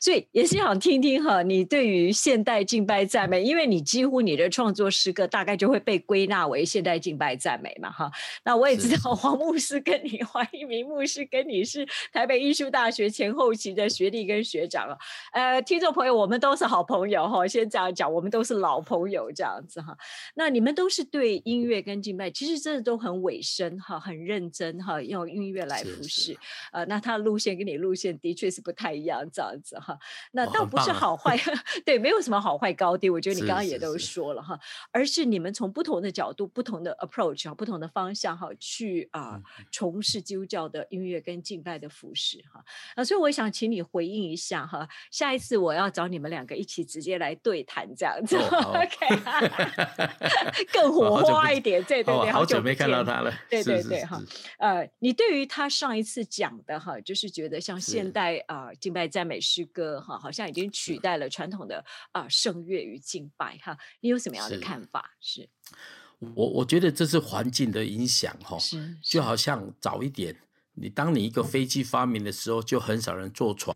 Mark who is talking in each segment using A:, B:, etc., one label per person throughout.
A: 所以也是想听听哈，你对于现代敬拜赞美，因为你几乎你的创作诗歌大概就会被归纳为现代敬拜赞美嘛哈。那我也知道黄牧师跟你 黄一鸣牧师跟你是台北艺术大学前后期的学弟跟学长了。呃，听众朋友，我们都是好朋友哈，先这样讲，我们都是老朋友这样子哈。那你们都是对音乐跟敬拜，其实真的都很委身哈，很认真哈，用音乐来服侍。呃，那他的路线跟你路线的确是不太一样这样子哈。那倒不是好坏，对，没有什么好坏高低。我觉得你刚刚也都说了哈，而是你们从不同的角度、不同的 approach 啊、不同的方向哈，去啊从事基督教的音乐跟敬拜的服饰哈。啊，所以我想请你回应一下哈，下一次我要找你们两个一起直接来对谈这样子，OK，更火花一点。对对对，
B: 好久没看到他了。
A: 对对对哈，呃，你对于他上一次讲的哈，就是觉得像现代啊敬拜赞美诗歌哈，好像已经取代了传统的啊圣乐与敬拜哈，你有什么样的看。法？是，
B: 我我觉得这是环境的影响哈，
A: 是，
B: 就好。像早一点，你当你一个飞机发明的时候，就很少人坐船，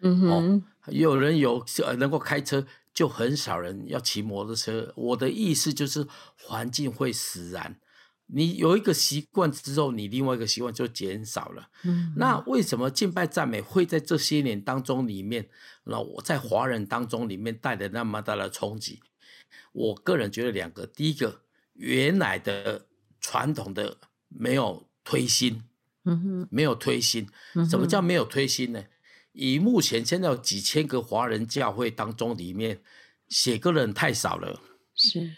A: 嗯哼，
B: 有人有呃能够开车，就很少人要骑摩托车。我的意思就是环境会使然。你有一个习惯之后，你另外一个习惯就减少了。
A: 嗯，
B: 那为什么敬拜赞美会在这些年当中里面，那我在华人当中里面带来那么大的冲击？我个人觉得两个，第一个，原来的传统的没有推新，
A: 嗯哼，
B: 没有推新。什么叫没有推新呢？以目前现在有几千个华人教会当中里面，写歌人太少了。
A: 是。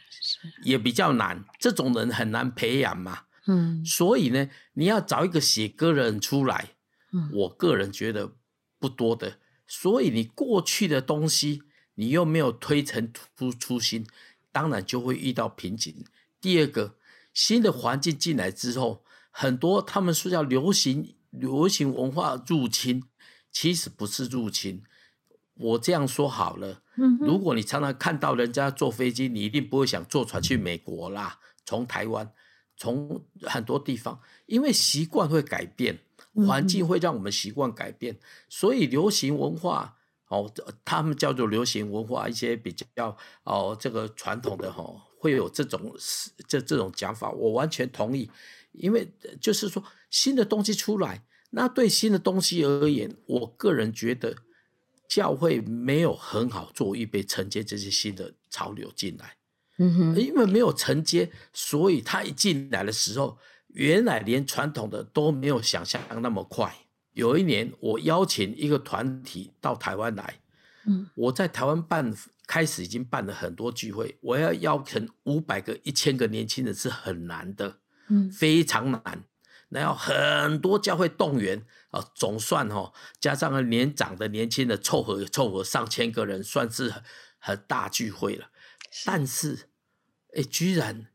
B: 也比较难，这种人很难培养嘛。
A: 嗯，
B: 所以呢，你要找一个写歌的人出来，
A: 嗯，
B: 我个人觉得不多的。所以你过去的东西，你又没有推陈出出新，当然就会遇到瓶颈。第二个，新的环境进来之后，很多他们说叫流行流行文化入侵，其实不是入侵。我这样说好了。如果你常常看到人家坐飞机，你一定不会想坐船去美国啦。从台湾，从很多地方，因为习惯会改变，环境会让我们习惯改变，所以流行文化哦，他们叫做流行文化，一些比较哦这个传统的哈，会有这种这这种讲法，我完全同意。因为就是说新的东西出来，那对新的东西而言，我个人觉得。教会没有很好做预备承接这些新的潮流进来，
A: 嗯哼，
B: 因为没有承接，所以他一进来的时候，原来连传统的都没有想象那么快。有一年，我邀请一个团体到台湾来，
A: 嗯，
B: 我在台湾办开始已经办了很多聚会，我要邀请五百个、一千个年轻人是很难的，
A: 嗯，
B: 非常难。那要很多教会动员啊，总算哦，加上了年长的、年轻的，凑合凑合上千个人，算是很大聚会了。但是，哎，居然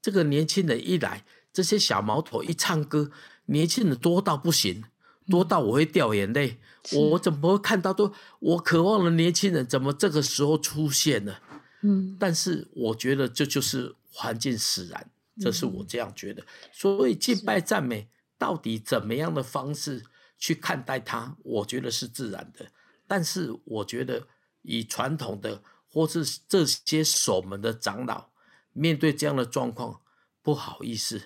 B: 这个年轻人一来，这些小毛头一唱歌，年轻人多到不行，多到我会掉眼泪。我怎么会看到都我渴望的年轻人，怎么这个时候出现呢？
A: 嗯，
B: 但是我觉得这就是环境使然。这是我这样觉得，所以敬拜赞美到底怎么样的方式去看待它，我觉得是自然的。但是我觉得以传统的或是这些守门的长老面对这样的状况，不好意思，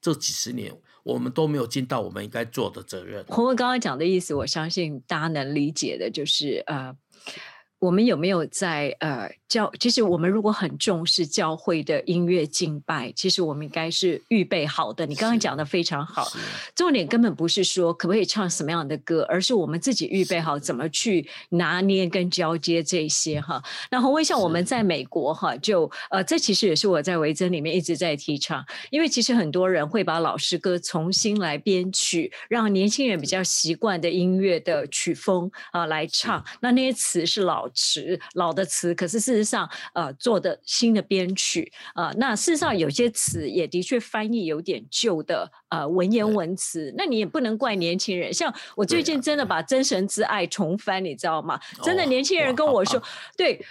B: 这几十年我们都没有尽到我们应该做的责任。
A: 洪文刚刚讲的意思，我相信大家能理解的，就是呃，我们有没有在呃。教其实我们如果很重视教会的音乐敬拜，其实我们应该是预备好的。你刚刚讲的非常好，重点根本不是说可不可以唱什么样的歌，而是我们自己预备好怎么去拿捏跟交接这些哈。那红威像我们在美国哈，就呃这其实也是我在维珍里面一直在提倡，因为其实很多人会把老师歌重新来编曲，让年轻人比较习惯的音乐的曲风啊来唱。那那些词是老词老的词，可是是。实上呃做的新的编曲啊，那事实上有些词也的确翻译有点旧的呃文言文词，那你也不能怪年轻人。像我最近真的把《真神之爱》重翻，你知道吗？真的年轻人跟我说，对，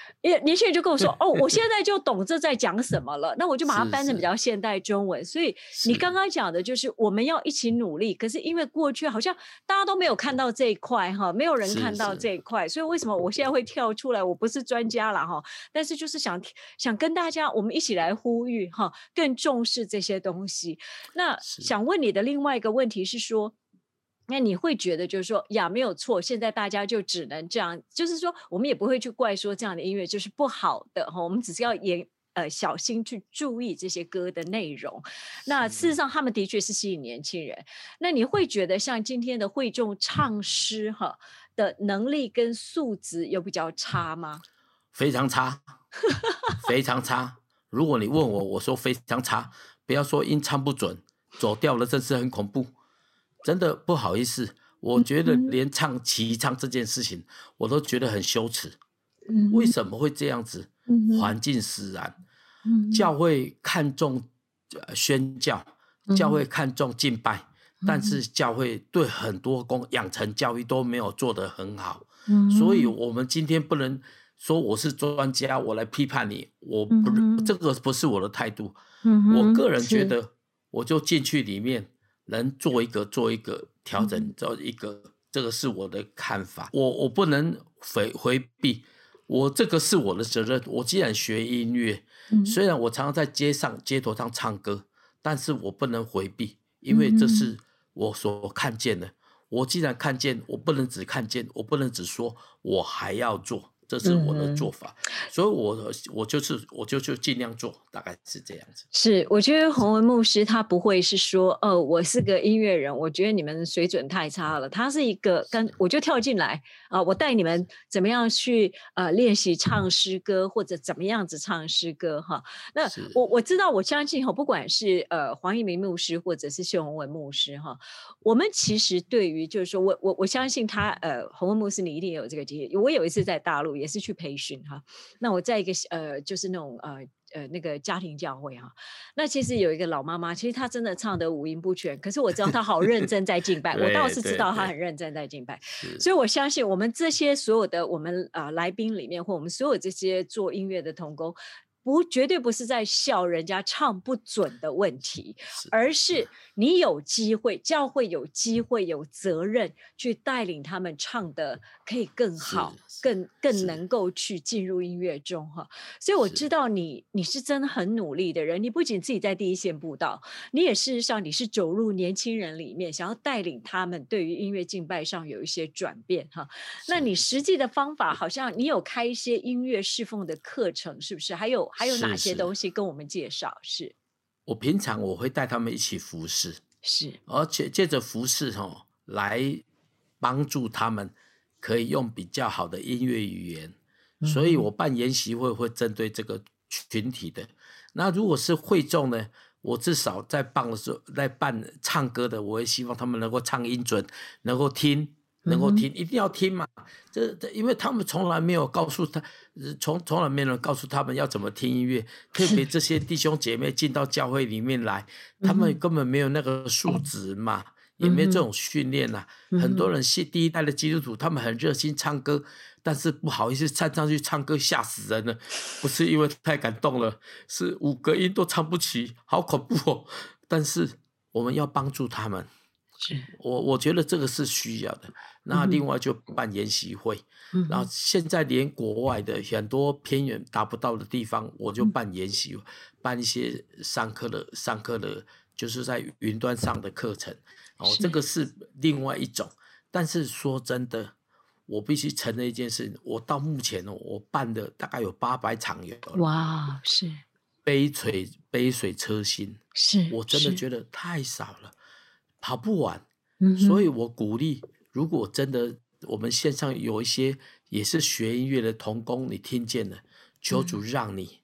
A: 年轻人就跟我说，哦，我现在就 懂这在讲什么了，那我就把它翻成比较现代中文。所以你刚刚讲的就是我们要一起努力，可是因为过去好像大家都没有看到这一块哈，没有人看到这一块，所以为什么我现在会跳出来？我不是专家了哈，但是就是想想跟大家我们一起来呼吁哈，更重视这些东西。那想问你的另外一个问题是说，那你会觉得就是说呀，没有错，现在大家就只能这样，就是说我们也不会去怪说这样的音乐就是不好的哈，我们只是要严。呃，小心去注意这些歌的内容。那事实上，他们的确是吸引年轻人。那你会觉得像今天的会众唱诗哈的能力跟素质有比较差吗？
B: 非常差，非常差。如果你问我，我说非常差。不要说音唱不准，走调了，真是很恐怖。真的不好意思，我觉得连唱齐唱这件事情，我都觉得很羞耻。为什么会这样子？环境使然。教会看重宣教，教会看重敬拜，但是教会对很多公养成教育都没有做得很好，所以我们今天不能说我是专家，我来批判你，我不这个不是我的态度。我个人觉得，我就进去里面能做一个做一个调整，做一个这个是我的看法，我我不能回回避。我这个是我的责任。我既然学音乐，虽然我常常在街上、街头上唱歌，但是我不能回避，因为这是我所看见的。我既然看见，我不能只看见，我不能只说，我还要做。这是我的做法，所以，我我就是我就就尽量做，大概是这样子。
A: 是，我觉得洪文牧师他不会是说，呃，我是个音乐人，我觉得你们水准太差了。他是一个跟我就跳进来啊，我带你们怎么样去呃练习唱诗歌，或者怎么样子唱诗歌哈。那我我知道，我相信哈，不管是呃黄一鸣牧师或者是谢洪文牧师哈，我们其实对于就是说我我我相信他呃洪文牧师你一定有这个经验。我有一次在大陆。也是去培训哈，那我在一个呃，就是那种呃呃那个家庭教会哈，那其实有一个老妈妈，其实她真的唱的五音不全，可是我知道她好认真在敬拜，我倒是知道她很认真在敬拜，所以我相信我们这些所有的我们啊来宾里面，或我们所有这些做音乐的童工。不，绝对不是在笑人家唱不准的问题，而是你有机会，教会有机会，有责任去带领他们唱的可以更好，更更能够去进入音乐中哈。所以我知道你你是真的很努力的人，你不仅自己在第一线布道，你也事实上你是走入年轻人里面，想要带领他们对于音乐敬拜上有一些转变哈。那你实际的方法好像你有开一些音乐侍奉的课程，是不是？还有。还有哪些东西跟我们介绍？是，
B: 我平常我会带他们一起服侍，
A: 是，
B: 而且借着服侍哈来帮助他们，可以用比较好的音乐语言。所以我办研习会会针对这个群体的。那如果是会众呢，我至少在办的时候，在办唱歌的，我也希望他们能够唱音准，能够听。能够听，一定要听嘛？这这，因为他们从来没有告诉他，从从来没有人告诉他们要怎么听音乐。特别这些弟兄姐妹进到教会里面来，他们根本没有那个素质嘛，也没有这种训练呐。很多人是第一代的基督徒，他们很热心唱歌，但是不好意思站上去唱歌，吓死人了。不是因为太感动了，是五个音都唱不齐，好恐怖哦。但是我们要帮助他们。我我觉得这个是需要的。那另外就办研习会，然后现在连国外的很多偏远达不到的地方，我就办研习，办一些上课的上课的，就是在云端上的课程。哦，这个是另外一种。但是说真的，我必须承认一件事：我到目前哦，我办的大概有八百场有。
A: 哇，是
B: 杯水杯水车薪，
A: 是
B: 我真的觉得太少了。跑不完，所以我鼓励，如果真的我们线上有一些也是学音乐的童工，你听见了，求主让你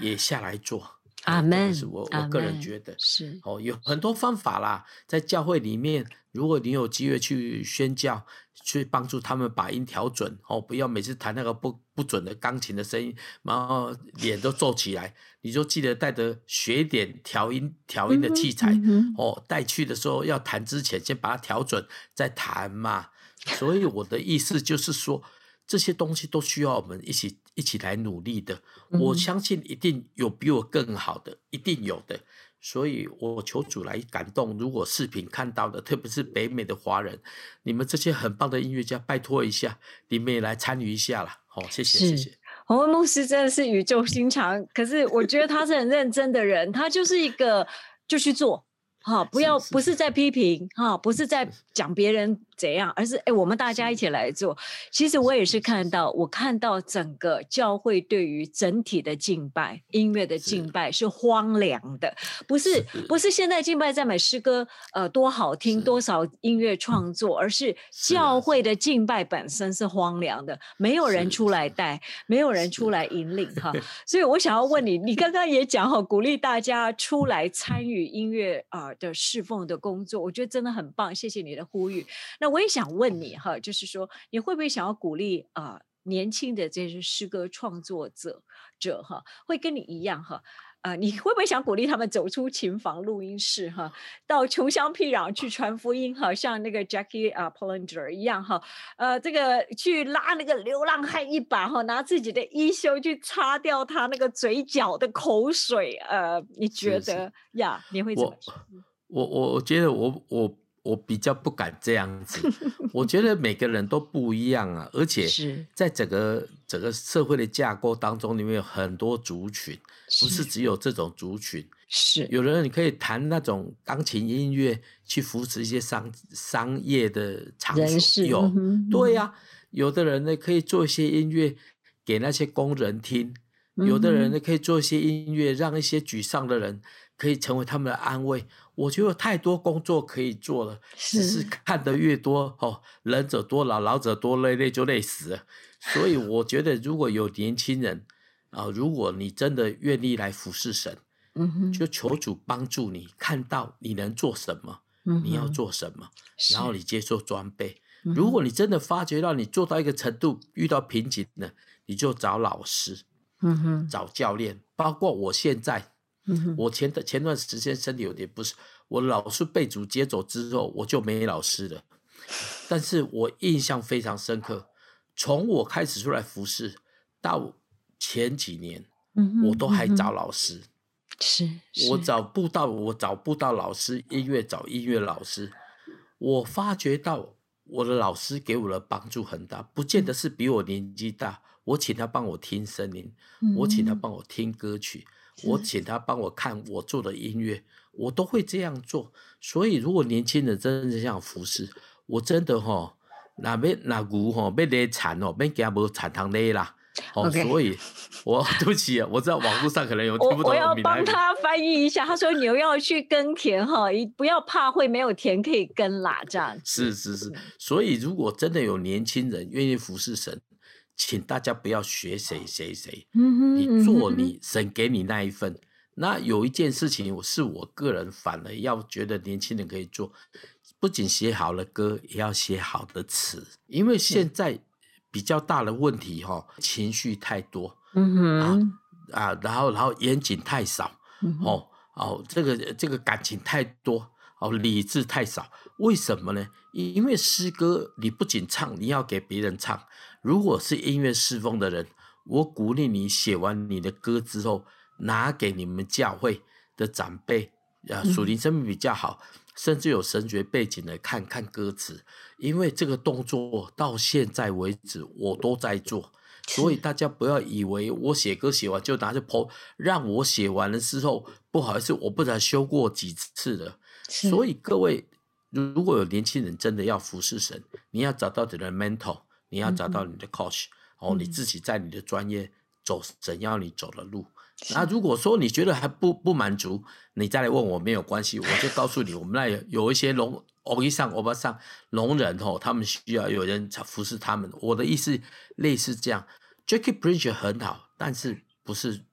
B: 也下来做，
A: 阿门，
B: 是我我个人觉得
A: 是
B: 哦，有很多方法啦，在教会里面，如果你有机会去宣教，去帮助他们把音调准哦，不要每次弹那个不不准的钢琴的声音，然后脸都皱起来，你就记得带着学点调音调音的器材哦，带去的时候要弹之前先把它调准再弹嘛。所以我的意思就是说。这些东西都需要我们一起一起来努力的。我相信一定有比我更好的，一定有的。所以我求主来感动。如果视频看到的，特别是北美的华人，你们这些很棒的音乐家，拜托一下，你们也来参与一下啦。好，谢谢谢谢。
A: 洪文牧师真的是宇宙心肠，可是我觉得他是很认真的人，他就是一个就去做，哈，不要不是在批评，哈，不是在讲别人。怎样？而是哎，我们大家一起来做。其实我也是看到，我看到整个教会对于整体的敬拜、音乐的敬拜是荒凉的，不是不是现在敬拜赞美诗歌呃多好听，多少音乐创作，而是教会的敬拜本身是荒凉的，没有人出来带，没有人出来引领哈。所以我想要问你，你刚刚也讲哈，鼓励大家出来参与音乐啊的侍奉的工作，我觉得真的很棒，谢谢你的呼吁。那我也想问你哈，就是说你会不会想要鼓励啊年轻的这些诗歌创作者者哈，会跟你一样哈，呃，你会不会想鼓励他们走出琴房录音室哈，到穷乡僻壤去传福音哈，像那个 Jackie 啊 Polinger 一样哈，呃，这个去拉那个流浪汉一把哈，拿自己的衣袖去擦掉他那个嘴角的口水，呃，你觉得呀？你会怎么？
B: 我我我觉得我我。我比较不敢这样子，我觉得每个人都不一样啊，而且是在整个整个社会的架构当中，里面有很多族群，不是只有这种族群。
A: 是，
B: 有的人你可以弹那种钢琴音乐去扶持一些商商业的场所，有对呀。有的人呢可以做一些音乐给那些工人听，有的人呢可以做一些音乐让一些沮丧的人可以成为他们的安慰。我觉得太多工作可以做了，只是看得越多哦，人者多劳，劳者多累，累就累死了。所以我觉得，如果有年轻人啊，如果你真的愿意来服侍神，嗯就求主帮助你，看到你能做什么，你要做什么，然后你接受装备。如果你真的发觉到你做到一个程度遇到瓶颈了，你就找老师，嗯哼，找教练，包括我现在。我前的前段时间身体有点不适，我老师被主接走之后，我就没老师了。但是我印象非常深刻，从我开始出来服侍到前几年，我都还找老师。
A: 是，
B: 我找不到，我找不到老师，音乐找音乐老师。我发觉到我的老师给我的帮助很大，不见得是比我年纪大。我请他帮我听声音，我请他帮我听歌曲。我请他帮我看我做的音乐，我都会这样做。所以，如果年轻人真的想服侍，我真的哈，那边那牛哈被勒惨哦，被他无惨汤勒啦。哦，所以，我 对不起，我知道网络上可能有听不懂。
A: 我要帮他翻译一下，他说牛要去耕田哈，不要怕会没有田可以耕啦，这样。
B: 是是是，所以如果真的有年轻人愿意服侍神。请大家不要学谁谁谁，你做你神给你那一份。那有一件事情，我是我个人反而要觉得年轻人可以做，不仅写好了歌，也要写好的词。因为现在比较大的问题哈，情绪太多，啊啊，然后然后严谨太少，哦哦，这个这个感情太多，哦理智太少。为什么呢？因为诗歌你不仅唱，你要给别人唱。如果是音乐侍奉的人，我鼓励你写完你的歌之后，拿给你们教会的长辈，啊，属灵生命比较好，甚至有神学背景的看看歌词，因为这个动作到现在为止我都在做，所以大家不要以为我写歌写完就拿着剖，让我写完了之后，不好意思，我不才修过几次了。所以各位，如果有年轻人真的要服侍神，你要找到你的 mentor。你要找到你的 coach，哦，你自己在你的专业走怎样你走的路。那如果说你觉得还不不满足，你再来问我没有关系，我就告诉你，我们那有有一些农欧一上欧巴上聋人哦，他们需要有人服侍他们。我的意思类似这样，Jackie Bridge 很好，但是不是。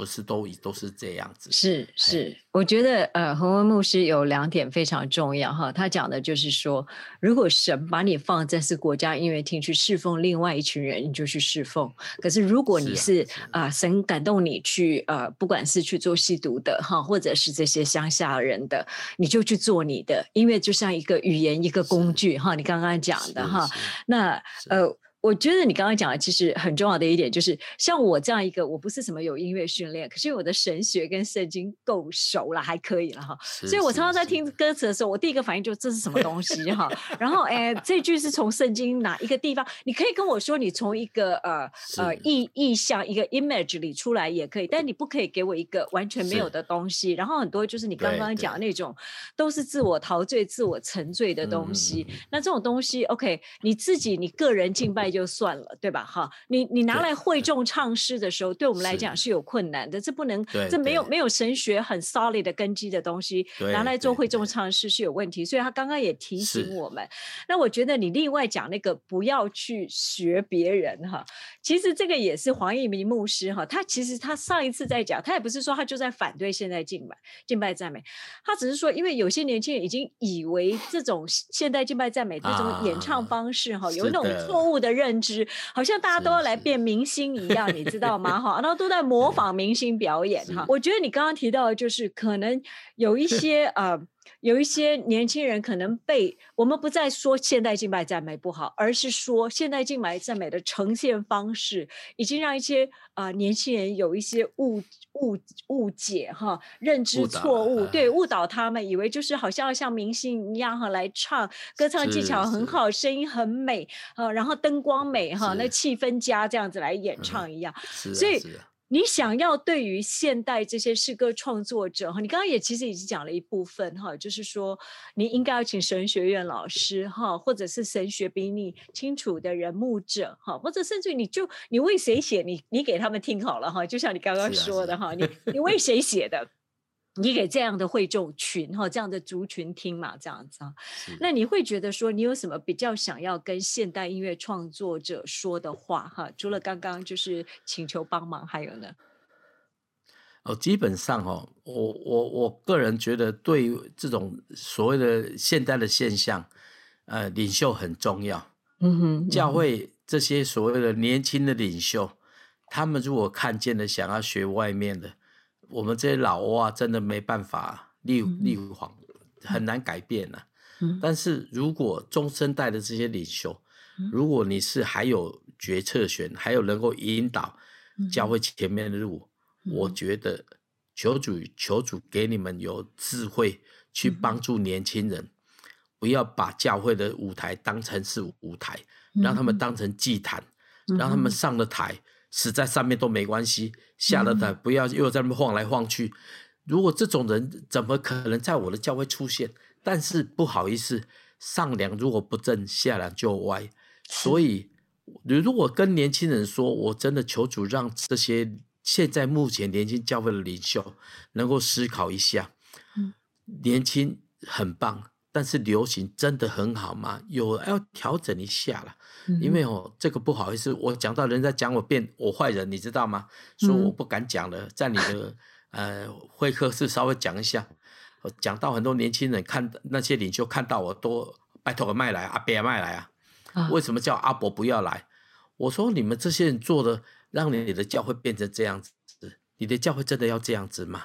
B: 不是都都是这样子。
A: 是是，我觉得呃，洪文牧师有两点非常重要哈。他讲的就是说，如果神把你放在是国家音乐厅去侍奉另外一群人，你就去侍奉。可是如果你是啊，神感动你去呃，不管是去做吸毒的哈，或者是这些乡下人的，你就去做你的，音乐就像一个语言一个工具哈。你刚刚讲的哈，那呃。我觉得你刚刚讲的其实很重要的一点就是，像我这样一个，我不是什么有音乐训练，可是我的神学跟圣经够熟了，还可以了哈。所以我常常在听歌词的时候，我第一个反应就这是什么东西哈。然后哎，这句是从圣经哪一个地方？你可以跟我说，你从一个呃呃意意象一个 image 里出来也可以，但你不可以给我一个完全没有的东西。然后很多就是你刚刚讲的那种，都是自我陶醉、自我沉醉的东西。那这种东西，OK，你自己你个人敬拜。就算了，对吧？哈，你你拿来会众唱诗的时候，对我们来讲是有困难的，这不能，这没有没有神学很 solid 的根基的东西，拿来做会众唱诗是有问题。所以他刚刚也提醒我们。那我觉得你另外讲那个不要去学别人哈，其实这个也是黄一鸣牧师哈，他其实他上一次在讲，他也不是说他就在反对现在敬拜敬拜赞美，他只是说，因为有些年轻人已经以为这种现代敬拜赞美这种演唱方式哈，有那种错误的。认知好像大家都要来变明星一样，你知道吗？哈，然后都在模仿明星表演 哈。我觉得你刚刚提到的就是可能有一些呃。有一些年轻人可能被我们不再说现代敬拜赞美不好，而是说现代敬拜赞美的呈现方式已经让一些啊年轻人有一些误误误解哈，认知错误，对误导他们，以为就是好像要像明星一样哈来唱，歌唱技巧很好，声音很美啊，然后灯光美哈，那。气氛佳这样子来演唱一样，所以。你想要对于现代这些诗歌创作者哈，你刚刚也其实已经讲了一部分哈，就是说你应该要请神学院老师哈，或者是神学比你清楚的人牧者哈，或者甚至你就你为谁写你你给他们听好了哈，就像你刚刚说的哈，你你为谁写的？你给这样的会众群哈，这样的族群听嘛，这样子啊，那你会觉得说，你有什么比较想要跟现代音乐创作者说的话哈？除了刚刚就是请求帮忙，还有呢？
B: 哦，基本上哦，我我我个人觉得，对这种所谓的现代的现象，呃，领袖很重要。嗯哼，教会这些所谓的年轻的领袖，他们如果看见了，想要学外面的。我们这些老蛙真的没办法立立皇，很难改变了。但是如果中生代的这些领袖，如果你是还有决策权，还有能够引导教会前面的路，我觉得求主求主给你们有智慧去帮助年轻人，不要把教会的舞台当成是舞台，让他们当成祭坛，让他们上了台。死在上面都没关系，下了台不要又在那晃来晃去。如果这种人怎么可能在我的教会出现？但是不好意思，上梁如果不正，下梁就歪。所以，你如果跟年轻人说，我真的求主让这些现在目前年轻教会的领袖能够思考一下，年轻很棒。但是流行真的很好吗？有要调整一下了，因为哦，这个不好意思，我讲到人家讲我变我坏人，你知道吗？说我不敢讲了，在你的 呃会客室稍微讲一下，讲到很多年轻人看那些领袖看到我都拜托个麦来，阿伯麦来啊，为什么叫阿伯不要来？我说你们这些人做的，让你的教会变成这样子，你的教会真的要这样子吗？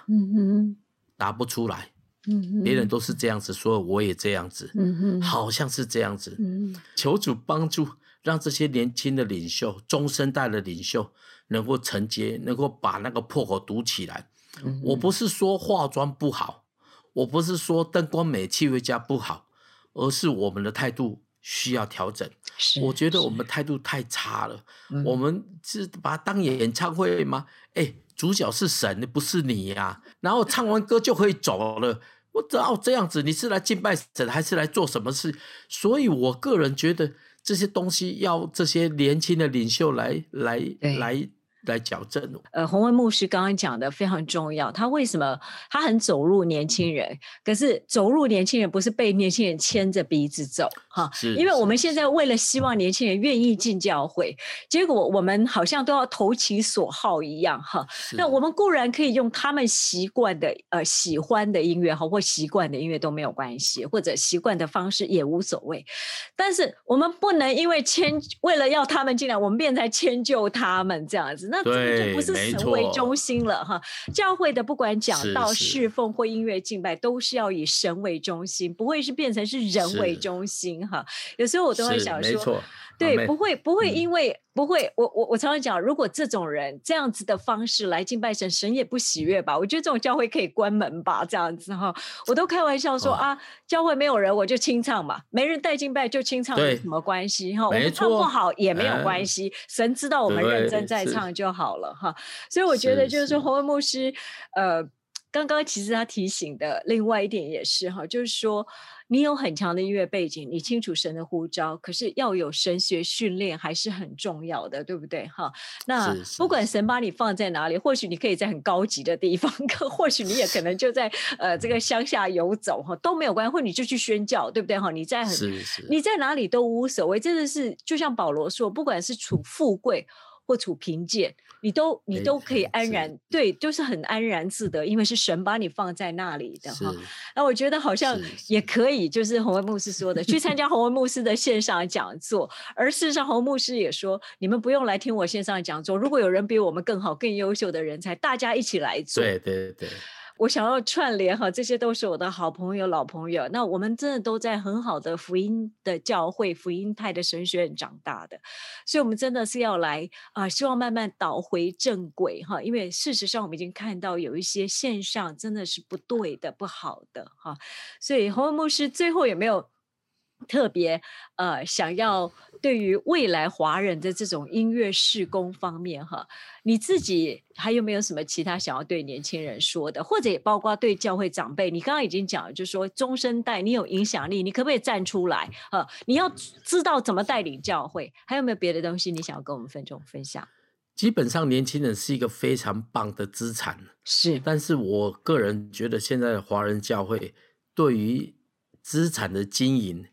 B: 答不出来。别人都是这样子说，我也这样子，嗯好像是这样子。嗯求主帮助，让这些年轻的领袖、中生代的领袖能够承接，能够把那个破口堵起来。我不是说化妆不好，我不是说灯光美、气味佳不好，而是我们的态度需要调整。我觉得我们态度太差了。我们是把它当演唱会吗？哎，主角是神，不是你呀。然后唱完歌就可以走了。我只要这样子，你是来敬拜神还是来做什么事？所以我个人觉得这些东西要这些年轻的领袖来来来来矫正。
A: 呃，洪文牧师刚刚讲的非常重要，他为什么他很走入年轻人？可是走入年轻人不是被年轻人牵着鼻子走哈，因为我们现在为了希望年轻人愿意进教会，结果我们好像都要投其所好一样哈。那我们固然可以用他们习惯的呃喜欢的音乐哈，或习惯的音乐都没有关系，或者习惯的方式也无所谓，但是我们不能因为迁为了要他们进来，我们便在迁就他们这样子，那这个就不是神为中心了哈。教会的不管讲道、侍奉或音乐敬拜，都是要以神为中心，不会是变成是人为中心哈。有时候我都会想说。对，不会不会，因为不会，我我我常常讲，如果这种人这样子的方式来敬拜神，神也不喜悦吧？我觉得这种教会可以关门吧，这样子哈，我都开玩笑说啊，教会没有人我就清唱嘛，没人带敬拜就清唱，有什么关系哈？我们唱不好也没有关系，神知道我们认真在唱就好了哈。所以我觉得就是说，洪文牧师，呃。刚刚其实他提醒的另外一点也是哈，就是说你有很强的音乐背景，你清楚神的呼召，可是要有神学训练还是很重要的，对不对哈？那不管神把你放在哪里，或许你可以在很高级的地方，可或许你也可能就在呃这个乡下游走哈，都没有关系，或你就去宣教，对不对哈？你在很你在哪里都无所谓，真的是就像保罗说，不管是处富贵。或处贫贱，你都你都可以安然对，就是很安然自得，因为是神把你放在那里的哈。那我觉得好像也可以，就是红文牧师说的，去参加红文牧师的线上讲座。而事实上，洪牧师也说，你们不用来听我线上讲座，如果有人比我们更好、更优秀的人才，大家一起来做。
B: 对对对。
A: 我想要串联哈，这些都是我的好朋友、老朋友。那我们真的都在很好的福音的教会、福音派的神学院长大的，所以我们真的是要来啊，希望慢慢倒回正轨哈。因为事实上，我们已经看到有一些线上真的是不对的、不好的哈。所以洪文牧师最后有没有？特别呃，想要对于未来华人的这种音乐事工方面哈，你自己还有没有什么其他想要对年轻人说的，或者也包括对教会长辈？你刚刚已经讲了，就是说中生代你有影响力，你可不可以站出来？呃，你要知道怎么带领教会，还有没有别的东西你想要跟我们分众分享？
B: 基本上，年轻人是一个非常棒的资产，
A: 是。
B: 但是我个人觉得，现在的华人教会对于资产的经营。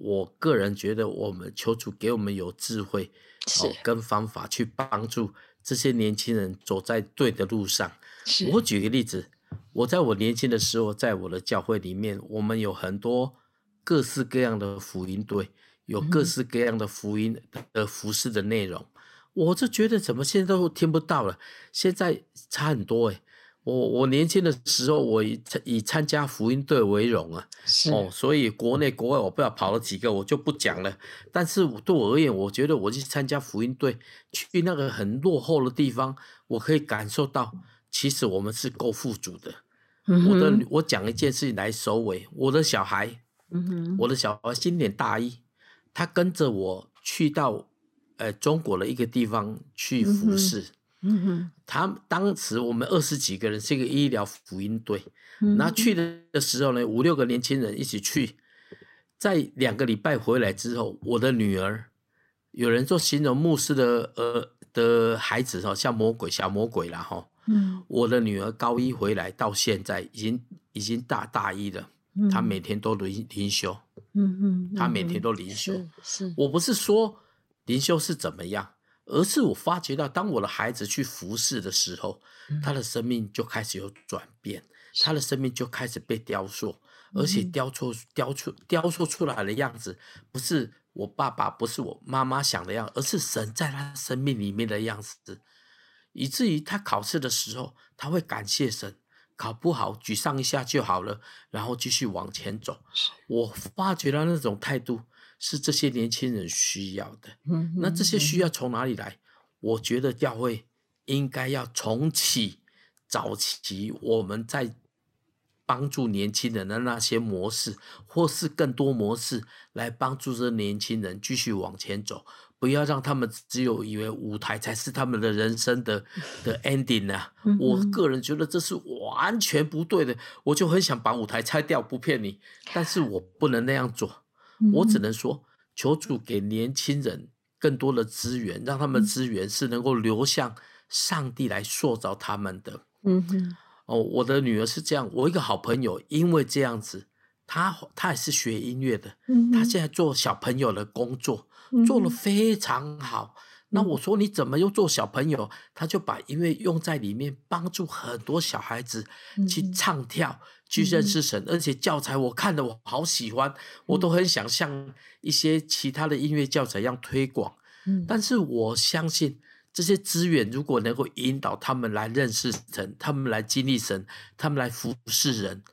B: 我个人觉得，我们求主给我们有智慧，
A: 是
B: 跟方法去帮助这些年轻人走在对的路上。我举个例子，我在我年轻的时候，在我的教会里面，我们有很多各式各样的福音队，有各式各样的福音的服饰的内容。我就觉得，怎么现在都听不到了？现在差很多诶我我年轻的时候，我以以参加福音队为荣啊，
A: 哦，
B: 所以国内国外我不知道跑了几个，我就不讲了。但是对我而言，我觉得我去参加福音队，去那个很落后的地方，我可以感受到，其实我们是够富足的。我的我讲一件事情来收尾，我的小孩，我的小孩今年大一，他跟着我去到呃中国的一个地方去服侍。嗯哼，他当时我们二十几个人是一个医疗福音队，那去的时候呢，五六个年轻人一起去，在两个礼拜回来之后，我的女儿，有人说形容牧师的呃的孩子哈，像魔鬼小魔鬼了哈。嗯，我的女儿高一回来到现在已经已经大大一了，她每天都灵灵修，嗯嗯，她每天都灵修，
A: 是，
B: 我不是说灵修是怎么样。而是我发觉到，当我的孩子去服侍的时候，他的生命就开始有转变，他的生命就开始被雕塑，而且雕塑、雕塑、雕塑出来的样子，不是我爸爸、不是我妈妈想的样，而是神在他生命里面的样子，以至于他考试的时候，他会感谢神，考不好沮丧一下就好了，然后继续往前走。我发觉到那种态度。是这些年轻人需要的，那这些需要从哪里来？我觉得教会应该要重启早期我们在帮助年轻人的那些模式，或是更多模式来帮助这年轻人继续往前走，不要让他们只有以为舞台才是他们的人生的 的 ending 啊！我个人觉得这是完全不对的，我就很想把舞台拆掉，不骗你，但是我不能那样做。我只能说，求主给年轻人更多的资源，让他们资源是能够流向上帝来塑造他们的。
A: 嗯哼，
B: 哦，我的女儿是这样，我一个好朋友，因为这样子，她她也是学音乐的，
A: 嗯哼。
B: 他现在做小朋友的工作，
A: 嗯
B: 做的非常好。那我说你怎么又做小朋友？他就把音乐用在里面，帮助很多小孩子去
A: 嗯
B: 唱跳，去认识神，而且教材我看的我好喜欢，我都很想像一些其他的音乐教材一样推广。
A: 嗯
B: 但是我相信这些资源如果能够引导他们来认识神，他们来经历神，他们来服侍人，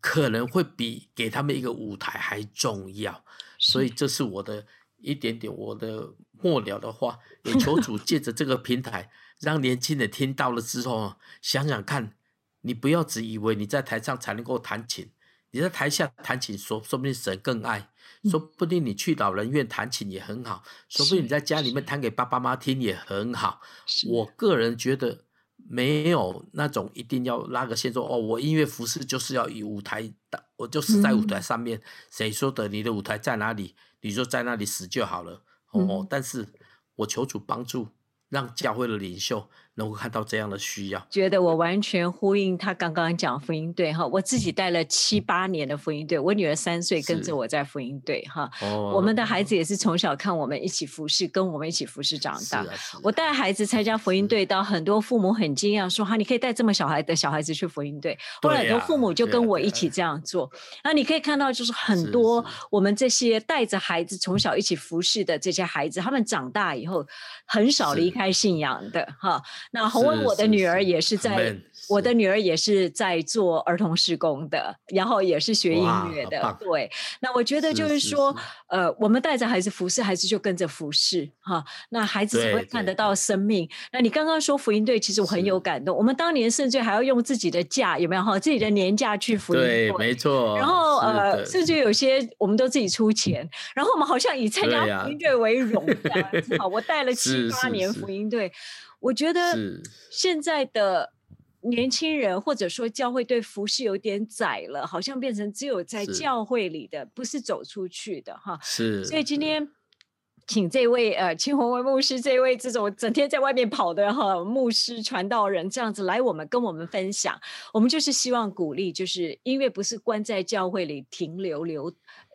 B: 可能会比给他们一个舞台还重要。所以这是我的一点点我的末了的话，也求 主借着这个平台，让年轻人听到了之后，想想看，你不要只以为你在台上才能够弹琴，你在台下弹琴，说说不定神更爱，说不定你去老人院弹琴也很好，说不定你在家里面弹给爸爸妈妈听也很好。我个人觉得没有那种一定要拉个线说哦，我音乐服饰就是要以舞台的，我就是在舞台上面。谁说的？你的舞台在哪里？你就在那里死就好了。哦，
A: 嗯
B: 但是我求主帮助，让教会的领袖能够看到这样的需要。
A: 觉得我完全呼应他刚刚讲福音队哈，我自己带了七八年的福音队，我女儿三岁跟着我在福音队哈，
B: 哦，
A: 我们的孩子也是从小看我们一起服侍，跟我们一起服侍长大。
B: 啊，啊
A: 我带孩子参加福音队，到很多父母很惊讶，说：“哈，你可以带这么小孩的小孩子去福音队。”后来很多父母就跟我一起这样做。那你可以看到，就是很多我们这些带着孩子从小一起服侍的这些孩子，他们长大以后很少离开信仰的哈。那洪文，我的女儿也是在我的女儿也是在做儿童施工的，然后也是学音乐的。对，那我觉得
B: 是
A: 就是
B: 是
A: 说
B: 是，
A: 呃，我们带着孩子服侍，孩子就跟着服侍哈。那孩子才
B: 对
A: 会看得到生命。那你刚刚说福音队，其实我很有感动。我们当年甚至还要用自己的假，有没有哈？自己的年假去福音
B: 对，
A: 队。
B: 没错。
A: 然后呃，甚至有些我们都自己出钱，然后我们好像以参加福音队为荣这样子哈。我带了 七八年福音队，我觉得现在的年轻人或者说教会对服饰有点窄了，好像变成只有在教会里的，不是走出去的哈。
B: 是，
A: 所以今天请这位呃青红文牧师，这位这种整天在外面跑的哈牧师传道人，这样子来我们跟我们分享，我们就是希望鼓励，就是音乐不是关在教会里停留留，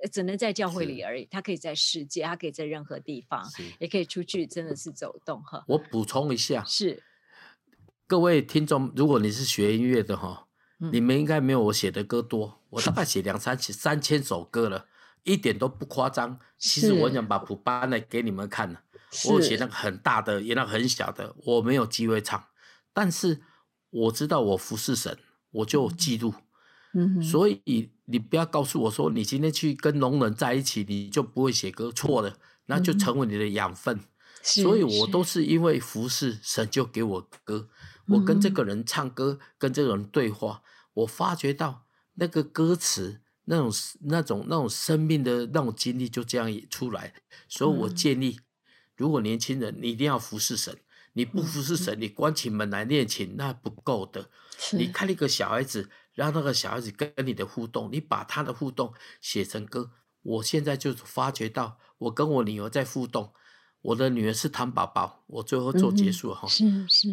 A: 呃只能在教会里而已，它可以在世界，它可以在任何地方，也可以出去，真的是走动哈。
B: 我补充一下，
A: 是，
B: 各位听众，如果你是学音乐的哈，
A: 嗯。
B: 你们应该没有我写的歌多，我大概写两三千三千首歌了，一点都不夸张。其实我想把谱搬来给你们看了，我有写那个很大的，也那个很小的，我没有机会唱，但是我知道我服侍神，我就记录。
A: 嗯，
B: 所以你不要告诉我说，你今天去跟聋人在一起，你就不会写歌，错了，那就成为你的养分。
A: 是
B: 所以我都是因为服侍神就给我歌，我跟这
A: 嗯
B: 个人唱歌，跟这个人对话，我发觉到那个歌词那种那种那种生命的那种经历就这样也出来。所以我
A: 嗯
B: 建议，如果年轻人你一定要服侍神，你不服侍神，你关起门来练琴那不够的。你
A: 是
B: 看一个小孩子，让那个小孩子跟你的互动，你把他的互动写成歌。我现在就发觉到，我跟我女儿在互动，我的女儿是糖宝宝，我最后做结束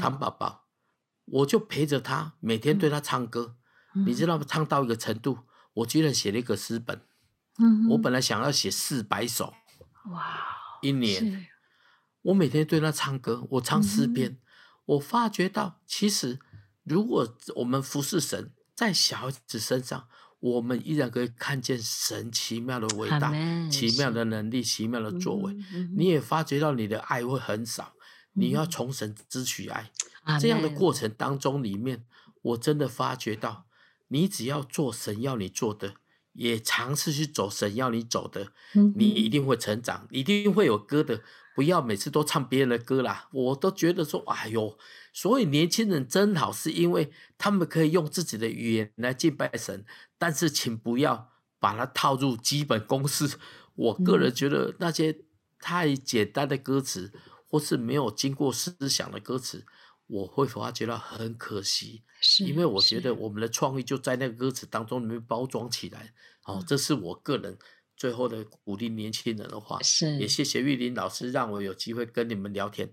B: 糖宝宝，我就陪着她，每天对她唱歌，你知道吗？唱到一个程度，我居然写了一个诗本，
A: 嗯
B: 我本来想要写四百首。
A: 哇，
B: 一年，我每天对他唱歌，我唱诗
A: 嗯
B: 篇，我发觉到，其实如果我们服侍神，在小孩子身上，我们依然可以看见神奇妙的伟大、奇妙的能力、奇妙的作为。
A: 嗯
B: 你也发觉到你的爱会很少，你要
A: 嗯
B: 从神支取爱。
A: 阿
B: 这样的过程当中里面，我真的发觉到，你只要做神要你做的，也尝试去走神要你走的，你一定会成长，一定会有歌的。不要每次都唱别人的歌啦，我都觉得说，哎呦，所以年轻人真好，是因为他们可以用自己的语言来敬拜神，但是请不要把它套入基本公式。我个人觉得那些太简单的歌词，或是没有经过思想的歌词，我会发觉到很可惜。
A: 是
B: 因为我觉得我们的创意就在那个歌词当中里面包装起来。哦，这是我个人最后的鼓励年轻人的话。
A: 是
B: 也谢谢玉林老师让我有机会跟你们聊天。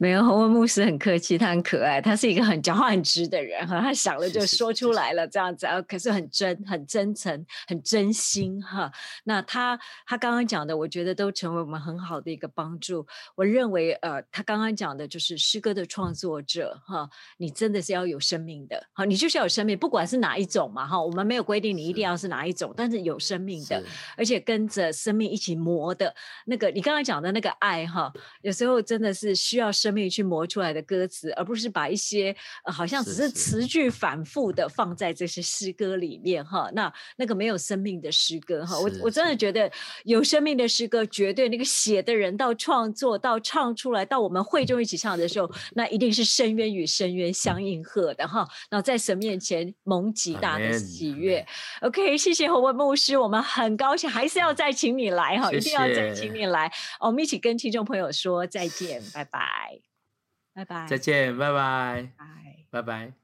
A: 没有，洪文牧师很客气，他很可爱，他是一个很讲话很直的人哈，他想了就说出来了，这样子啊，可是很真、很真诚、很真心哈。那他他刚刚讲的，我觉得都成为我们很好的一个帮助。我认为呃，他刚刚讲的就是诗歌的创作者哈，你真的是要有生命的，好，你就是要有生命，不管是哪一种嘛哈，我们没有规定你一定要是哪一种，但是有生命的，而且跟着生命一起磨的那个，你刚刚讲的那个爱哈，有时候真的是需要生命去磨出来的歌词，而不是把一些好像只是词句反复的放在这些诗歌里面哈。那那个没有生命的诗歌哈，我我真的觉得有生命的诗歌，绝对那个写的人到创作到唱出来，到我们会中一起唱的时候，那一定是深渊与深渊相应和的哈。然后在神面前蒙极大的喜悦。OK，谢谢侯文牧师，我们很高兴，还是要再请你来哈，一定要再请你来，我们一起跟听众朋友说再见，拜拜，拜拜，
B: 再见，拜拜，拜。拜。